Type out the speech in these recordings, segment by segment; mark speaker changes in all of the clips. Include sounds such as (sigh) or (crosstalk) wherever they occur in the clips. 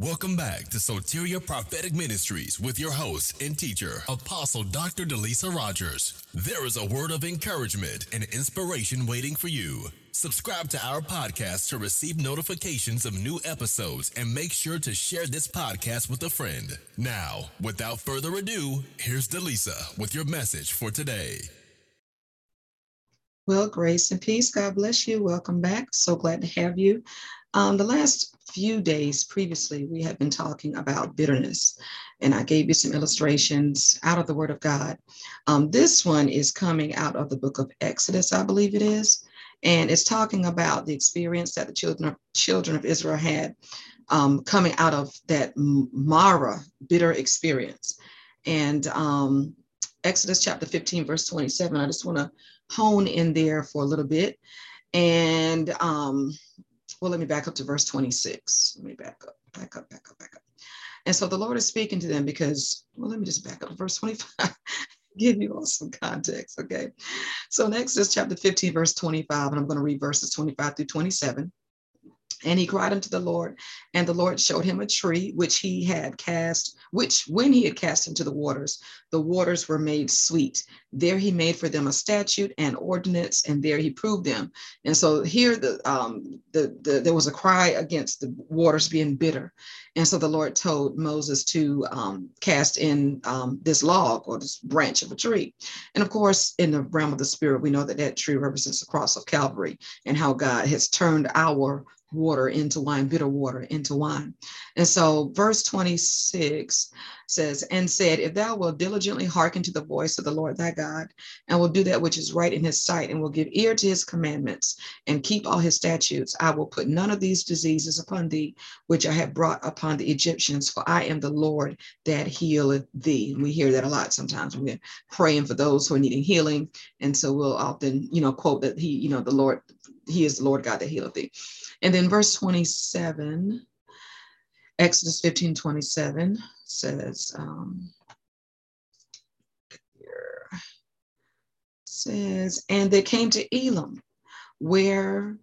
Speaker 1: Welcome back to Soteria Prophetic Ministries with your host and teacher, Apostle Dr. Delisa Rogers. There is a word of encouragement and inspiration waiting for you. Subscribe to our podcast to receive notifications of new episodes and make sure to share this podcast with a friend. Now, without further ado, here's Delisa with your message for today.
Speaker 2: Well, grace and peace. God bless you. Welcome back. So glad to have you. Um, the last few days previously, we have been talking about bitterness, and I gave you some illustrations out of the Word of God. Um, this one is coming out of the book of Exodus, I believe it is, and it's talking about the experience that the children of, children of Israel had um, coming out of that Marah bitter experience. And um, Exodus chapter 15, verse 27, I just want to hone in there for a little bit. And um, well, let me back up to verse 26. Let me back up, back up, back up, back up. And so the Lord is speaking to them because, well, let me just back up to verse 25, (laughs) give you all some context, okay? So in Exodus chapter 15, verse 25, and I'm going to read verses 25 through 27. And he cried unto the Lord, and the Lord showed him a tree which he had cast, which when he had cast into the waters, the waters were made sweet. There he made for them a statute and ordinance, and there he proved them. And so here the um the, the there was a cry against the waters being bitter. And so the Lord told Moses to um, cast in um, this log or this branch of a tree. And of course, in the realm of the spirit, we know that that tree represents the cross of Calvary and how God has turned our water into wine, bitter water into wine. And so, verse 26 says, And said, If thou wilt diligently hearken to the voice of the Lord thy God, and will do that which is right in his sight, and will give ear to his commandments, and keep all his statutes, I will put none of these diseases upon thee, which I have brought upon the Egyptians, for I am the Lord that healeth thee. And we hear that a lot sometimes when we're praying for those who are needing healing. And so we'll often, you know, quote that he, you know, the Lord, he is the Lord God that healeth thee. And then verse 27, Exodus 15 27 says, um, here, says, and they came to Elim, where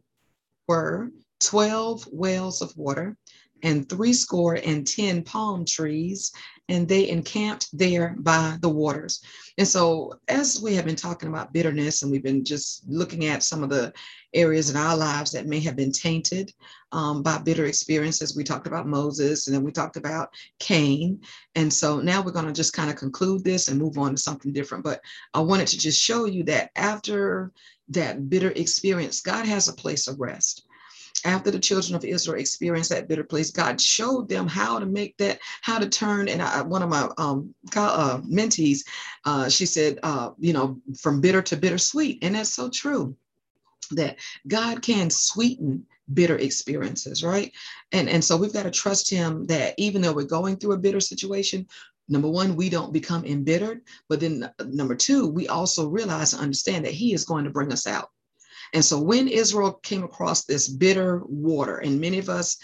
Speaker 2: were 12 wells of water and three score and 10 palm trees, and they encamped there by the waters. And so, as we have been talking about bitterness, and we've been just looking at some of the areas in our lives that may have been tainted um, by bitter experiences, we talked about Moses, and then we talked about Cain. And so now we're going to just kind of conclude this and move on to something different. But I wanted to just show you that after that bitter experience, God has a place of rest after the children of Israel experienced that bitter place, God showed them how to make that, how to turn. And I, one of my um, uh, mentees, uh, she said, uh, you know, from bitter to bittersweet. And that's so true that God can sweeten bitter experiences, right? And, and so we've got to trust Him that even though we're going through a bitter situation, number one, we don't become embittered. But then number two, we also realize and understand that He is going to bring us out. And so when Israel came across this bitter water, and many of us,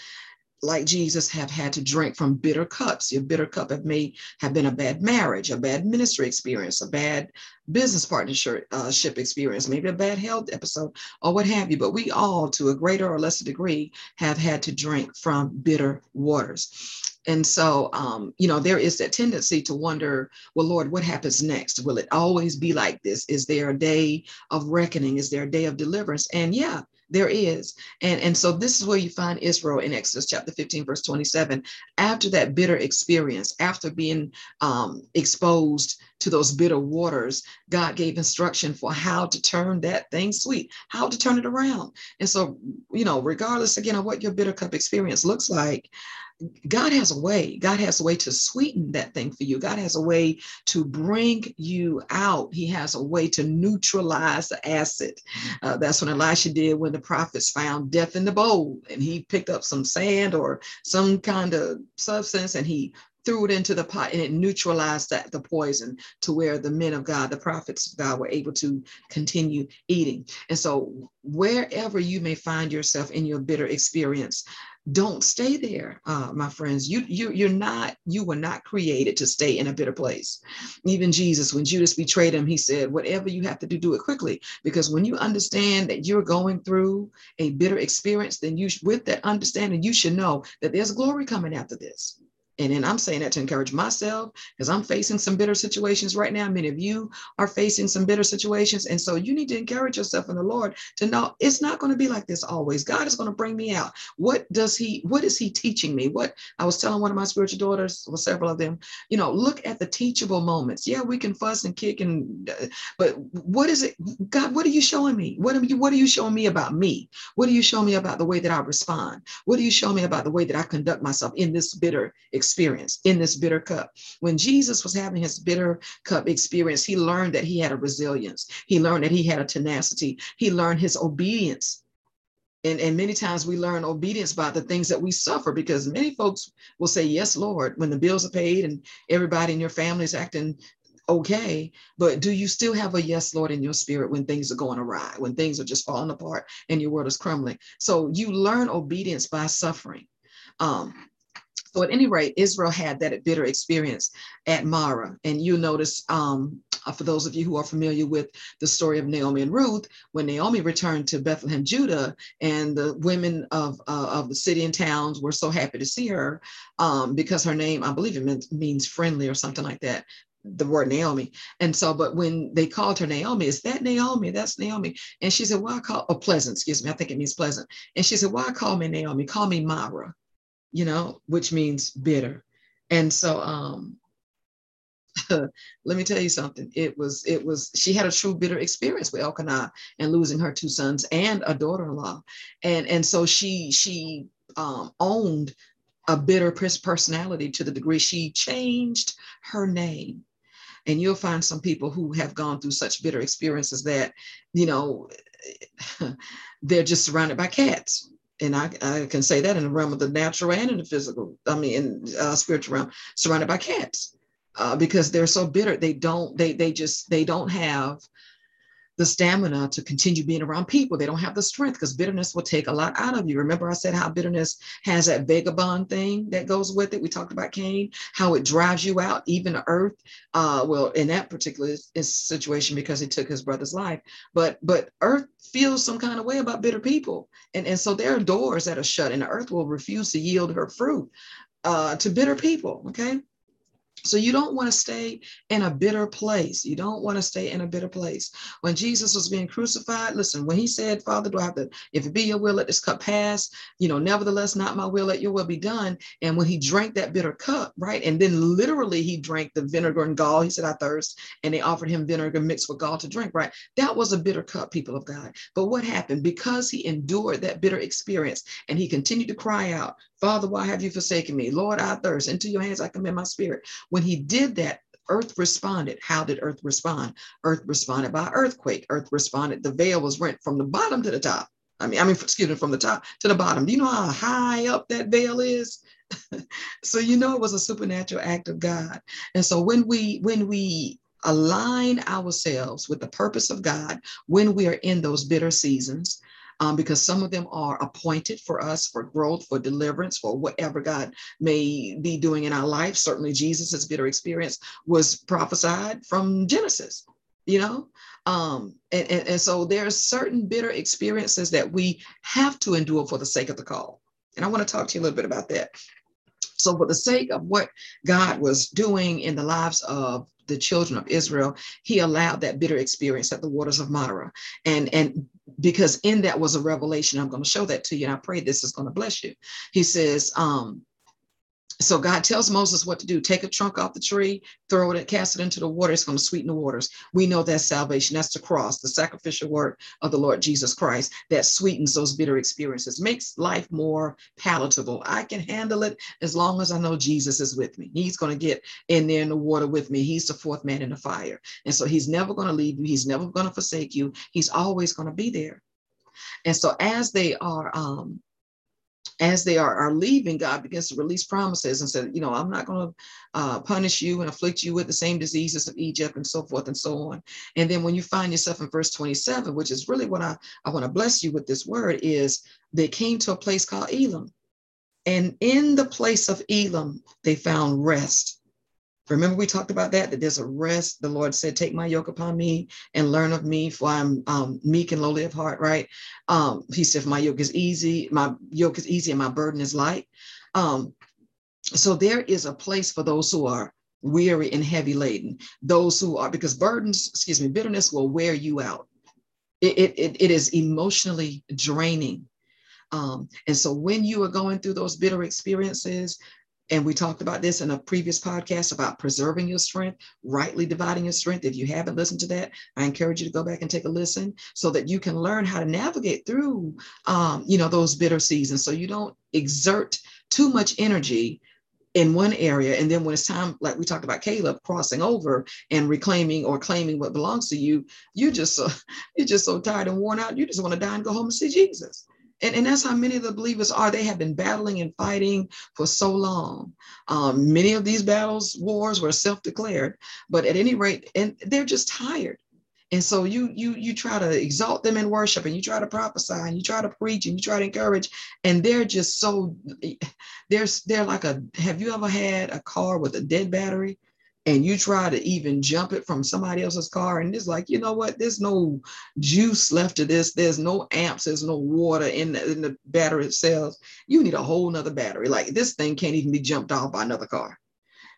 Speaker 2: like Jesus, have had to drink from bitter cups. Your bitter cup have may have been a bad marriage, a bad ministry experience, a bad business partnership uh, experience, maybe a bad health episode, or what have you. But we all, to a greater or lesser degree, have had to drink from bitter waters. And so, um, you know, there is that tendency to wonder, well, Lord, what happens next? Will it always be like this? Is there a day of reckoning? Is there a day of deliverance? And yeah, there is. And, and so this is where you find Israel in Exodus chapter 15, verse 27. After that bitter experience, after being um, exposed to those bitter waters, God gave instruction for how to turn that thing sweet, how to turn it around. And so, you know, regardless again of what your bitter cup experience looks like, God has a way. God has a way to sweeten that thing for you. God has a way to bring you out. He has a way to neutralize the acid. Uh, that's what Elisha did when the prophets found death in the bowl and he picked up some sand or some kind of substance and he threw it into the pot and it neutralized that the poison to where the men of God, the prophets of God, were able to continue eating. And so, wherever you may find yourself in your bitter experience, don't stay there uh, my friends. You you you're not you were not created to stay in a bitter place. Even jesus when judas betrayed him he said whatever you have to do do it quickly. Because when you understand that you're going through a bitter experience then you with that understanding you should know that there's glory coming after this and then I'm saying that to encourage myself because I'm facing some bitter situations right now. Many of you are facing some bitter situations. And so you need to encourage yourself in the Lord to know it's not going to be like this always. God is going to bring me out. What does He, what is He teaching me? What I was telling one of my spiritual daughters, or several of them, you know, look at the teachable moments. Yeah, we can fuss and kick and, uh, but what is it? God, what are you showing me? What are you, what are you showing me about me? What are you showing me about the way that I respond? What are you showing me about the way that I conduct myself in this bitter experience? Experience in this bitter cup. When Jesus was having his bitter cup experience, he learned that he had a resilience. He learned that he had a tenacity. He learned his obedience. And, and many times we learn obedience by the things that we suffer because many folks will say, Yes, Lord, when the bills are paid and everybody in your family is acting okay, but do you still have a yes, Lord, in your spirit when things are going awry, when things are just falling apart and your world is crumbling? So you learn obedience by suffering. Um, so at any rate, Israel had that bitter experience at Marah. And you notice, um, uh, for those of you who are familiar with the story of Naomi and Ruth, when Naomi returned to Bethlehem, Judah, and the women of, uh, of the city and towns were so happy to see her um, because her name, I believe it means, means friendly or something like that the word Naomi. And so, but when they called her Naomi, is that Naomi? That's Naomi. And she said, Why call oh pleasant, excuse me. I think it means pleasant. And she said, Why call me Naomi? Call me Mara you know, which means bitter. And so um (laughs) let me tell you something. It was, it was, she had a true bitter experience with Elkanah and losing her two sons and a daughter-in-law. And, and so she, she um, owned a bitter personality to the degree she changed her name. And you'll find some people who have gone through such bitter experiences that, you know, (laughs) they're just surrounded by cats and I, I, can say that in the realm of the natural and in the physical, I mean, in uh, spiritual realm, surrounded by cats, uh, because they're so bitter. They don't, they, they just, they don't have the stamina to continue being around people. They don't have the strength because bitterness will take a lot out of you. Remember, I said how bitterness has that vagabond thing that goes with it. We talked about Cain, how it drives you out, even the earth. Uh, well, in that particular situation, because he took his brother's life, but but earth feels some kind of way about bitter people, and and so there are doors that are shut, and the earth will refuse to yield her fruit uh, to bitter people. Okay. So you don't want to stay in a bitter place. You don't want to stay in a bitter place. When Jesus was being crucified, listen, when he said, Father, do I have to, if it be your will, let this cup pass, you know, nevertheless, not my will, let your will be done. And when he drank that bitter cup, right? And then literally he drank the vinegar and gall. He said, I thirst. And they offered him vinegar mixed with gall to drink, right? That was a bitter cup, people of God. But what happened? Because he endured that bitter experience and he continued to cry out, Father, why have you forsaken me? Lord, I thirst. Into your hands I commend my spirit. When he did that, earth responded. How did earth respond? Earth responded by earthquake. Earth responded. The veil was rent from the bottom to the top. I mean, I mean, excuse me, from the top to the bottom. Do you know how high up that veil is? (laughs) so you know it was a supernatural act of God. And so when we when we align ourselves with the purpose of God when we are in those bitter seasons, um, because some of them are appointed for us for growth, for deliverance, for whatever God may be doing in our life. Certainly, Jesus' bitter experience was prophesied from Genesis, you know? Um, and, and, and so there are certain bitter experiences that we have to endure for the sake of the call. And I want to talk to you a little bit about that. So, for the sake of what God was doing in the lives of the children of Israel, he allowed that bitter experience at the waters of Marah. And, and because in that was a revelation, I'm going to show that to you. And I pray this is going to bless you. He says, um, so God tells Moses what to do. Take a trunk off the tree, throw it, cast it into the water. It's going to sweeten the waters. We know that's salvation. That's the cross, the sacrificial work of the Lord Jesus Christ that sweetens those bitter experiences, makes life more palatable. I can handle it as long as I know Jesus is with me. He's going to get in there in the water with me. He's the fourth man in the fire. And so he's never going to leave you. He's never going to forsake you. He's always going to be there. And so as they are um, as they are, are leaving, God begins to release promises and said, you know, I'm not going to uh, punish you and afflict you with the same diseases of Egypt and so forth and so on. And then when you find yourself in verse 27, which is really what I, I want to bless you with this word, is they came to a place called Elim. And in the place of Elim, they found rest. Remember, we talked about that, that there's a rest. The Lord said, Take my yoke upon me and learn of me, for I'm um, meek and lowly of heart, right? Um, he said, My yoke is easy, my yoke is easy, and my burden is light. Um, so there is a place for those who are weary and heavy laden, those who are, because burdens, excuse me, bitterness will wear you out. It, it, it is emotionally draining. Um, and so when you are going through those bitter experiences, and we talked about this in a previous podcast about preserving your strength, rightly dividing your strength. If you haven't listened to that, I encourage you to go back and take a listen so that you can learn how to navigate through, um, you know, those bitter seasons. So you don't exert too much energy in one area and then when it's time like we talked about caleb crossing over and reclaiming or claiming what belongs to you you just so (laughs) you're just so tired and worn out you just want to die and go home and see jesus and, and that's how many of the believers are. They have been battling and fighting for so long. Um, many of these battles, wars were self-declared, but at any rate, and they're just tired. And so you you you try to exalt them in worship and you try to prophesy and you try to preach and you try to encourage, and they're just so they're they're like a have you ever had a car with a dead battery? And you try to even jump it from somebody else's car and it's like you know what? There's no juice left to this. There's no amps. There's no water in the, in the battery cells. You need a whole nother battery. Like this thing can't even be jumped off by another car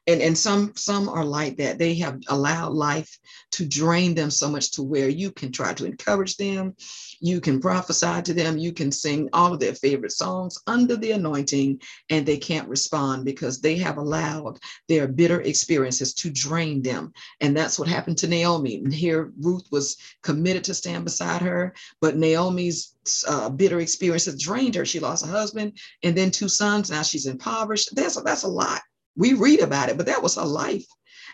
Speaker 2: and and some some are like that. They have allowed life to drain them so much to where you can try to encourage them. You can prophesy to them. You can sing all of their favorite songs under the anointing and they can't respond because they have allowed their bitter experiences to drain them. And that's what happened to naomi. And here ruth was committed to stand beside her but naomi's uh, bitter experiences drained her. She lost a husband and then two sons. Now she's impoverished. That's a, that's a lot we read about it, but that was a life.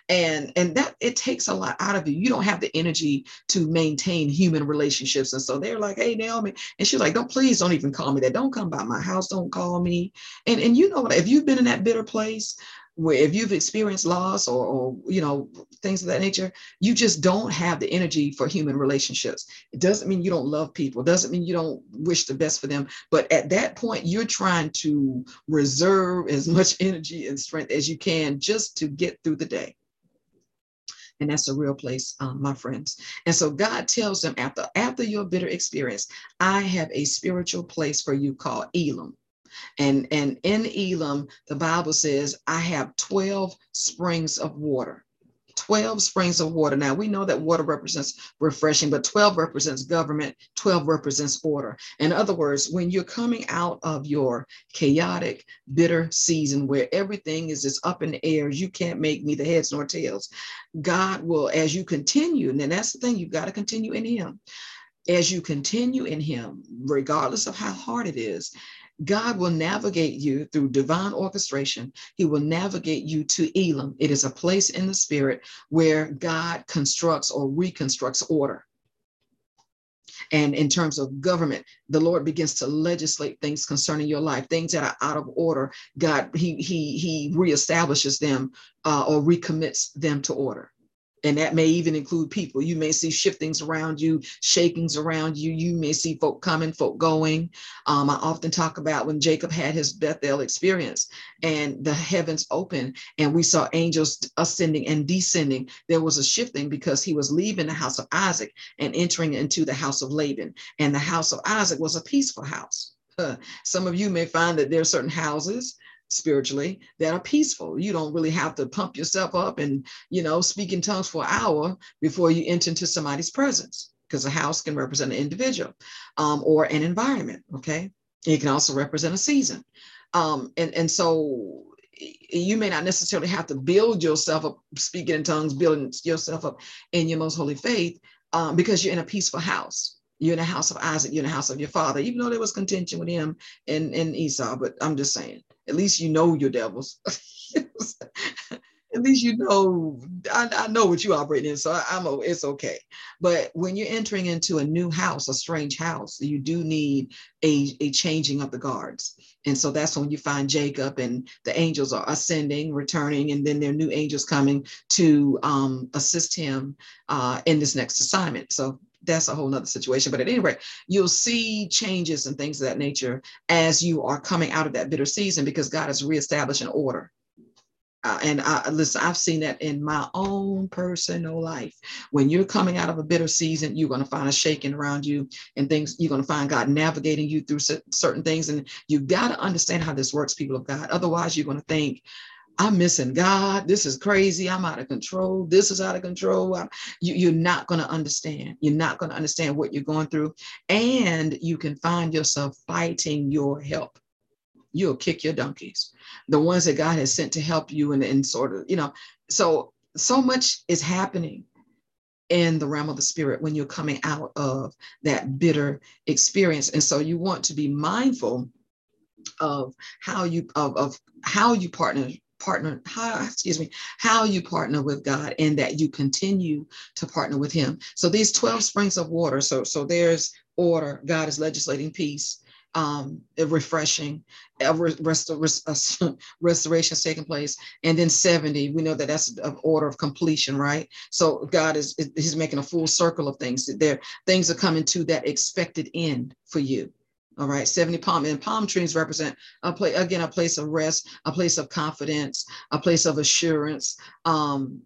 Speaker 2: And, and that it takes a lot out of you. You don't have the energy to maintain human relationships. And so they're like, hey, Naomi. And she's like, don't please don't even call me that. Don't come by my house. Don't call me. And, and you know what? If you've been in that bitter place, where if you've experienced loss or, or you know things of that nature you just don't have the energy for human relationships. It doesn't mean you don't love people. It doesn't mean you don't wish the best for them. But at that point you're trying to reserve as (laughs) much energy and strength as you can just to get through the day. And that's a real place um, my friends. And so god tells them after after your bitter experience i have a spiritual place for you called elim and, and in Elim, the Bible says, I have 12 springs of water. 12 springs of water. Now we know that water represents refreshing, but 12 represents government, 12 represents order. In other words, when you're coming out of your chaotic, bitter season where everything is just up in the air, you can't make neither heads nor tails, God will, as you continue, and then that's the thing, you've got to continue in Him. As you continue in Him, regardless of how hard it is, God will navigate you through divine orchestration. He will navigate you to Elim. It is a place in the spirit where God constructs or reconstructs order. And in terms of government, the Lord begins to legislate things concerning your life, things that are out of order. God, He He He reestablishes them uh, or recommits them to order and that may even include people. You may see shiftings around you, shakings around you. You may see folk coming, folk going. Um, I often talk about when Jacob had his Bethel experience and the heavens open and we saw angels ascending and descending. There was a shifting because he was leaving the house of Isaac and entering into the house of Laban. And the house of Isaac was a peaceful house. (laughs) Some of you may find that there are certain houses spiritually that are peaceful. You don't really have to pump yourself up and, you know, speak in tongues for an hour before you enter into somebody's presence because a house can represent an individual um, or an environment. Okay. It can also represent a season. Um, and, and so you may not necessarily have to build yourself up, speaking in tongues, building yourself up in your most holy faith um, because you're in a peaceful house. You're in the house of Isaac, you're in the house of your father, even though there was contention with him and, and Esau. But I'm just saying, at least you know your devils. (laughs) at least you know I, I know what you operate in, so I, am a, it's okay. But when you're entering into a new house, a strange house, you do need a, a changing of the guards. And so that's when you find Jacob and the angels are ascending, returning, and then there are new angels coming to um, assist him uh, in this next assignment. So that's a whole nother situation. But at any rate, you'll see changes and things of that nature as you are coming out of that bitter season because God is reestablishing order uh, and I, listen, I've seen that in my own personal life. When you're coming out of a bitter season, you're going to find a shaking around you and things. You're going to find God navigating you through certain things, and you've got to understand how this works, people of God. Otherwise, you're going to think, "I'm missing God. This is crazy. I'm out of control. This is out of control." You, you're not going to understand. You're not going to understand what you're going through, and you can find yourself fighting your help you'll kick your donkeys. The ones that God has sent to help you and, and sort of, you know, so so much is happening in the realm of the spirit when you're coming out of that bitter experience. And so you want to be mindful of how you of, of how you partner partner how excuse me how you partner with god and that you continue to partner with him so these 12 springs of water so so there's order god is legislating peace um, refreshing, rest, rest, (laughs) restoration is taking place. And then 70, we know that that's an order of completion, right? So God is, he's making a full circle of things. There, things are coming to that expected end for you. All right, 70 palm and palm trees represent a place again, a place of rest, a place of confidence, a place of assurance, um,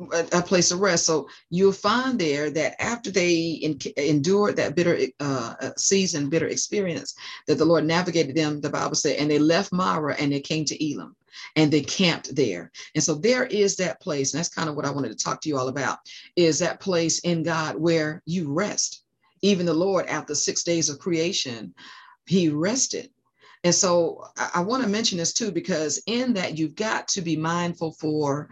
Speaker 2: a, a, place of rest. So you'll find there that after they in, endured that bitter uh, uh, season, bitter experience, that the Lord navigated them, the Bible said, and they left Marah and they came to Elim and they camped there. And so there is that place. And that's kind of what I wanted to talk to you all about is that place in God where you rest. Even the Lord, after six days of creation, he rested. And so I, I want to mention this too, because in that you've got to be mindful for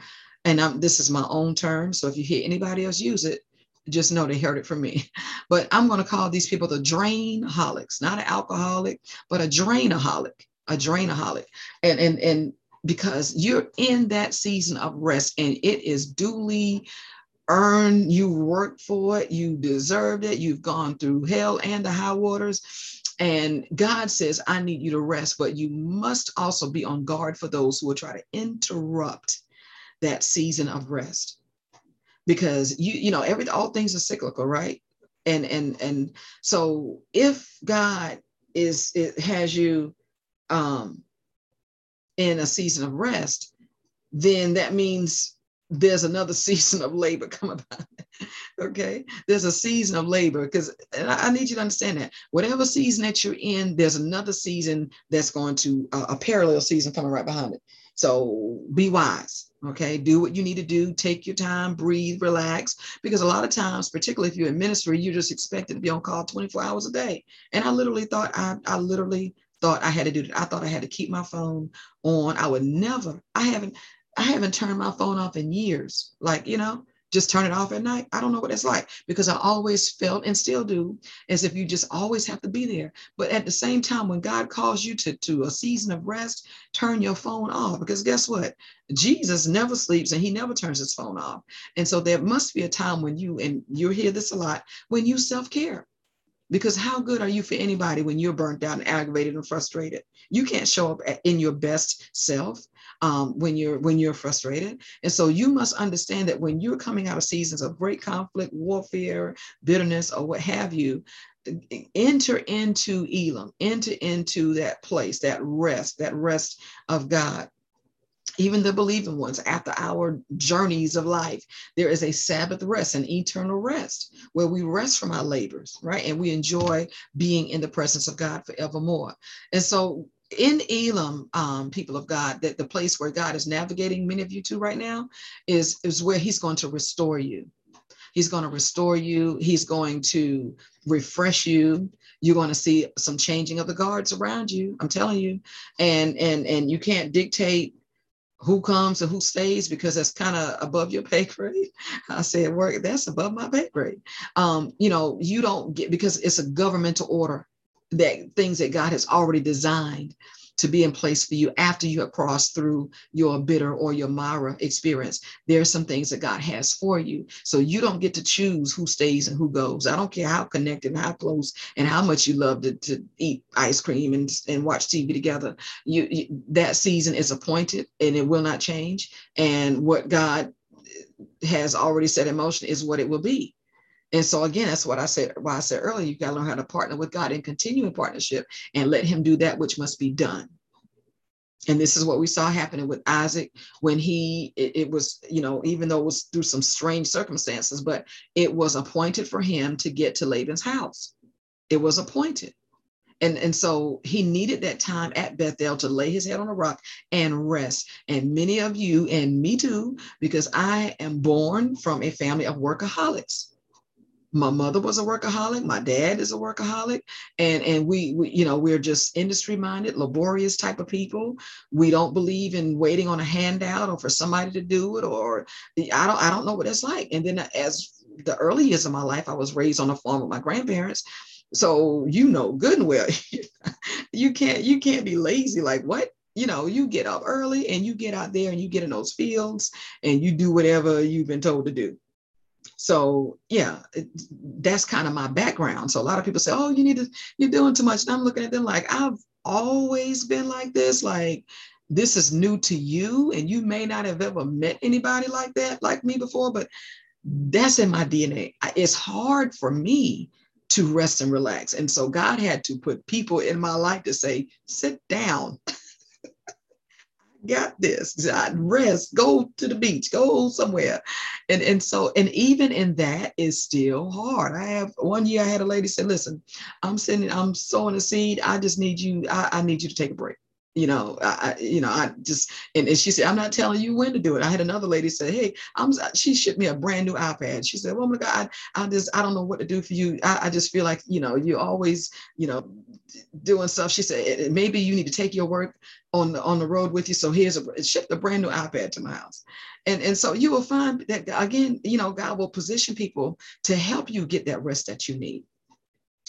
Speaker 2: and I'm, this is my own term. So if you hear anybody else use it, just know they heard it from me. (laughs) But I'm going to call these people the drainaholics, not an alcoholic, but a drainaholic, a drainaholic. And, and, and because you're in that season of rest and it is duly earned, you worked for it, you deserved it, you've gone through hell and the high waters. And God says, I need you to rest, but you must also be on guard for those who will try to interrupt that season of rest. Because you you know every all things are cyclical right? And and and so if god is it has you um in a season of rest then that means there's another (laughs) season of labor coming about (laughs) okay there's a season of labor because I, I, need you to understand that whatever season that you're in there's another season that's going to uh, a parallel season coming right behind it so be wise Okay, do what you need to do. Take your time, breathe, relax. Because a lot of times, particularly if you're in ministry, you're just expected to be on call 24 hours a day. And I literally thought I, I literally thought I had to do that. I thought I had to keep my phone on. I would never. I haven't. I haven't turned my phone off in years. Like you know, just turn it off at night. I don't know what it's like because I always felt and still do as if you just always have to be there. But at the same time, when God calls you to, to a season of rest, turn your phone off because guess what? Jesus never sleeps and he never turns his phone off. And so there must be a time when you, and you hear this a lot, when you self care. Because how good are you for anybody when you're burnt out and aggravated and frustrated? You can't show up in your best self um, when you're when you're frustrated. And so you must understand that when you're coming out of seasons of great conflict, warfare, bitterness, or what have you, enter into Elim, enter into that place, that rest, that rest of God even the believing ones, after our journeys of life, there is a Sabbath rest, an eternal rest, where we rest from our labors, right? And we enjoy being in the presence of God forevermore. And so in Elim, um, people of God, that the place where God is navigating many of you to right now is, is where He's going to restore you. He's going to restore you. He's going to refresh you. You're going to see some changing of the guards around you. I'm telling you, and and and you can't dictate who comes and who stays because that's kind of above your pay grade. I said, work, that's above my pay grade. Um, you know, you don't get because it's a governmental order that things that God has already designed to be in place for you after you have crossed through your bitter or your Marah experience. There are some things that God has for you. So you don't get to choose who stays and who goes. I don't care how connected and how close and how much you love to, to eat ice cream and, and watch TV together. You, you that season is appointed and it will not change. And what God has already set in motion is what it will be. And so again, that's what I said. Why I said earlier, you've got to learn how to partner with God in partnership and let Him do that which must be done. And this is what we saw happening with Isaac when he it, it, was, you know, even though it was through some strange circumstances, but it was appointed for him to get to Laban's house. It was appointed. And, and so he needed that time at Bethel to lay his head on a rock and rest. And many of you, and me too, because I am born from a family of workaholics my mother was a workaholic. My dad is a workaholic. And and we, we, you know we're just industry minded laborious type of people. We don't believe in waiting on a handout or for somebody to do it or i don't i don't know what it's like. And then as the early years of my life i was raised on a farm with my grandparents. So you know good and well (laughs) you can't you can't be lazy. Like what? You know, you get up early and you get out there and you get in those fields and you do whatever you've been told to do. So yeah, it, that's kind of my background. So a lot of people say, "Oh, you need to, you're doing too much." And I'm looking at them like I've always been like this. Like this is new to you, and you may not have ever met anybody like that, like me before. But that's in my DNA. It's hard for me to rest and relax, and so God had to put people in my life to say, "Sit down." (laughs) got this. Rest, go to the beach, go somewhere. And, and so, and even in that is still hard. I have one year I had a lady say, listen, I'm sending, I'm sowing a seed. I just need you, I, I need you to take a break you know, I, you know, I just, and, and, she said, I'm not telling you when to do it. I had another lady say, Hey, I'm, she shipped me a brand new iPad. She said, well, my God, I, I just, I don't know what to do for you. I, I just feel like, you know, you're always, you know, doing stuff. She said, maybe you need to take your work on the, on the road with you. So here's a, shipped a brand new iPad to my house. And, and so you will find that again, you know, God will position people to help you get that rest that you need.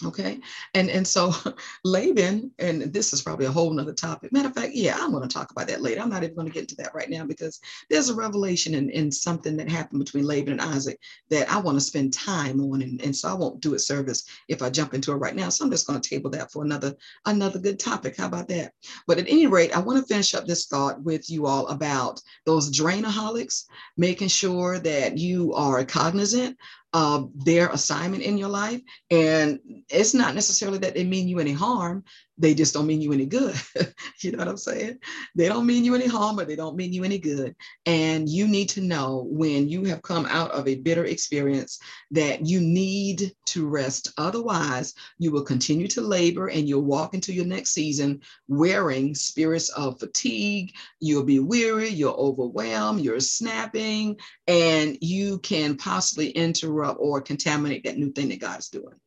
Speaker 2: Okay. And and so (laughs) Laban, and this is probably a whole nother topic. Matter of fact, yeah, I'm going to talk about that later. I'm not even going to get into that right now because there's a revelation in, in something that happened between Laban and Isaac that I want to spend time on. And, and so I won't do it service if I jump into it right now. So I'm just going to table that for another another good topic. How about that? But at any rate, I want to finish up this thought with you all about those drainaholics, making sure that you are cognizant uh, their assignment in your life. And it's not necessarily that they mean you any harm, they just don't mean you any good. (laughs) you know what I'm saying? They don't mean you any harm, but they don't mean you any good. And you need to know when you have come out of a bitter experience that you need to rest. Otherwise, you will continue to labor and you'll walk into your next season wearing spirits of fatigue. You'll be weary, you're overwhelmed, you're snapping, and you can possibly interrupt or contaminate that new thing that God's doing.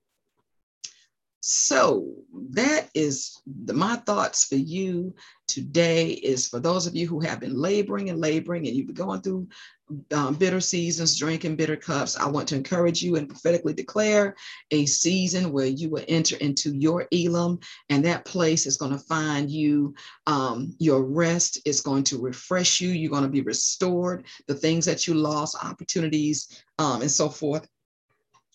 Speaker 2: So that is the, my thoughts for you today is for those of you who have been laboring and laboring and you've been going through um, bitter seasons, drinking bitter cups. I want to encourage you and prophetically declare a season where you will enter into your Elim, and that place is going to find you um, your rest. It's going to refresh you. You're going to be restored. The things that you lost, opportunities, um, and so forth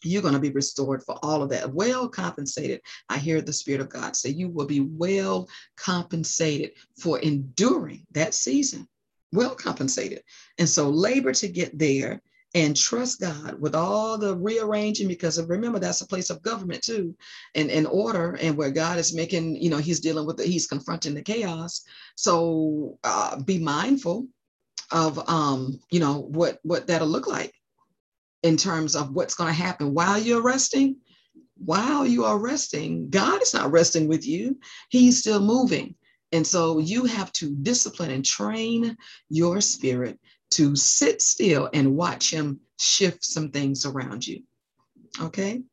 Speaker 2: you're going to be restored for all of that. Well compensated. I hear the Spirit of God say, You will be well compensated for enduring that season. Well compensated. And so labor to get there and trust God with all the rearranging because remember that's a place of government too and, and order and where God is making, you know, he's dealing with the, he's confronting the chaos. So uh, be mindful of um, you know, what what that'll look like in terms of what's going to happen while you're resting. While you are resting, God is not resting with you, He's still moving. And so you have to discipline and train your spirit to sit still and watch Him shift some things around you. Okay.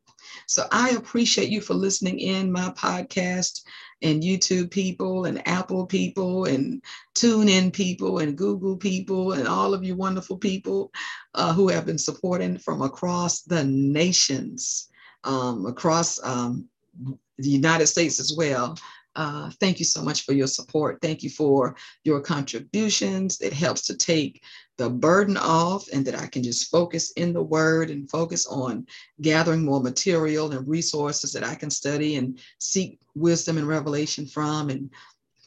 Speaker 2: So I appreciate you for listening in my podcast and YouTube people and Apple people and TuneIn people and Google people and all of you wonderful people uh, who have been supporting from across the nations, um, across um, the United States as well. Uh, thank you so much for your support. Thank you for your contributions. It helps to take the burden off and that I can just focus in the word and focus on gathering more material and resources that I can study and seek wisdom and revelation from and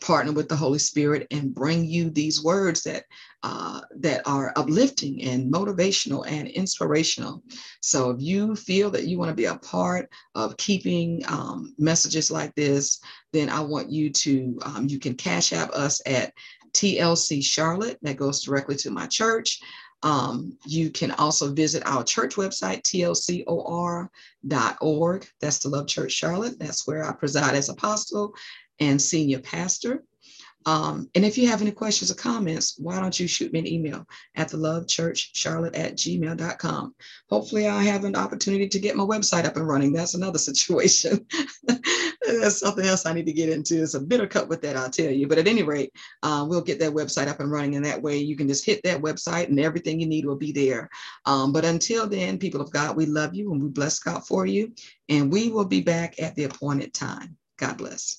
Speaker 2: partner with the Holy Spirit and bring you these words that uh, that are uplifting and motivational and inspirational. So if you feel that you want to be a part of keeping um, messages like this, then I want you to um, you can cash app us at TLC Charlotte. That goes directly to my church. Um, you can also visit our church website, tlcor.org. That's the Love Church Charlotte. That's where I preside as apostle and senior pastor. Um, and if you have any questions or comments, why don't you shoot me an email at the love church charlotte at gmail.com. Hopefully, I have an opportunity to get my website up and running. That's another (laughs) situation. That's something else I need to get into. It's a bitter cup with that, I'll tell you. But at any rate, uh, we'll get that website up and running. And that way, you can just hit that website and everything you need will be there. Um, but until then, people of God, we love you and we bless God for you. And we will be back at the appointed time. God bless.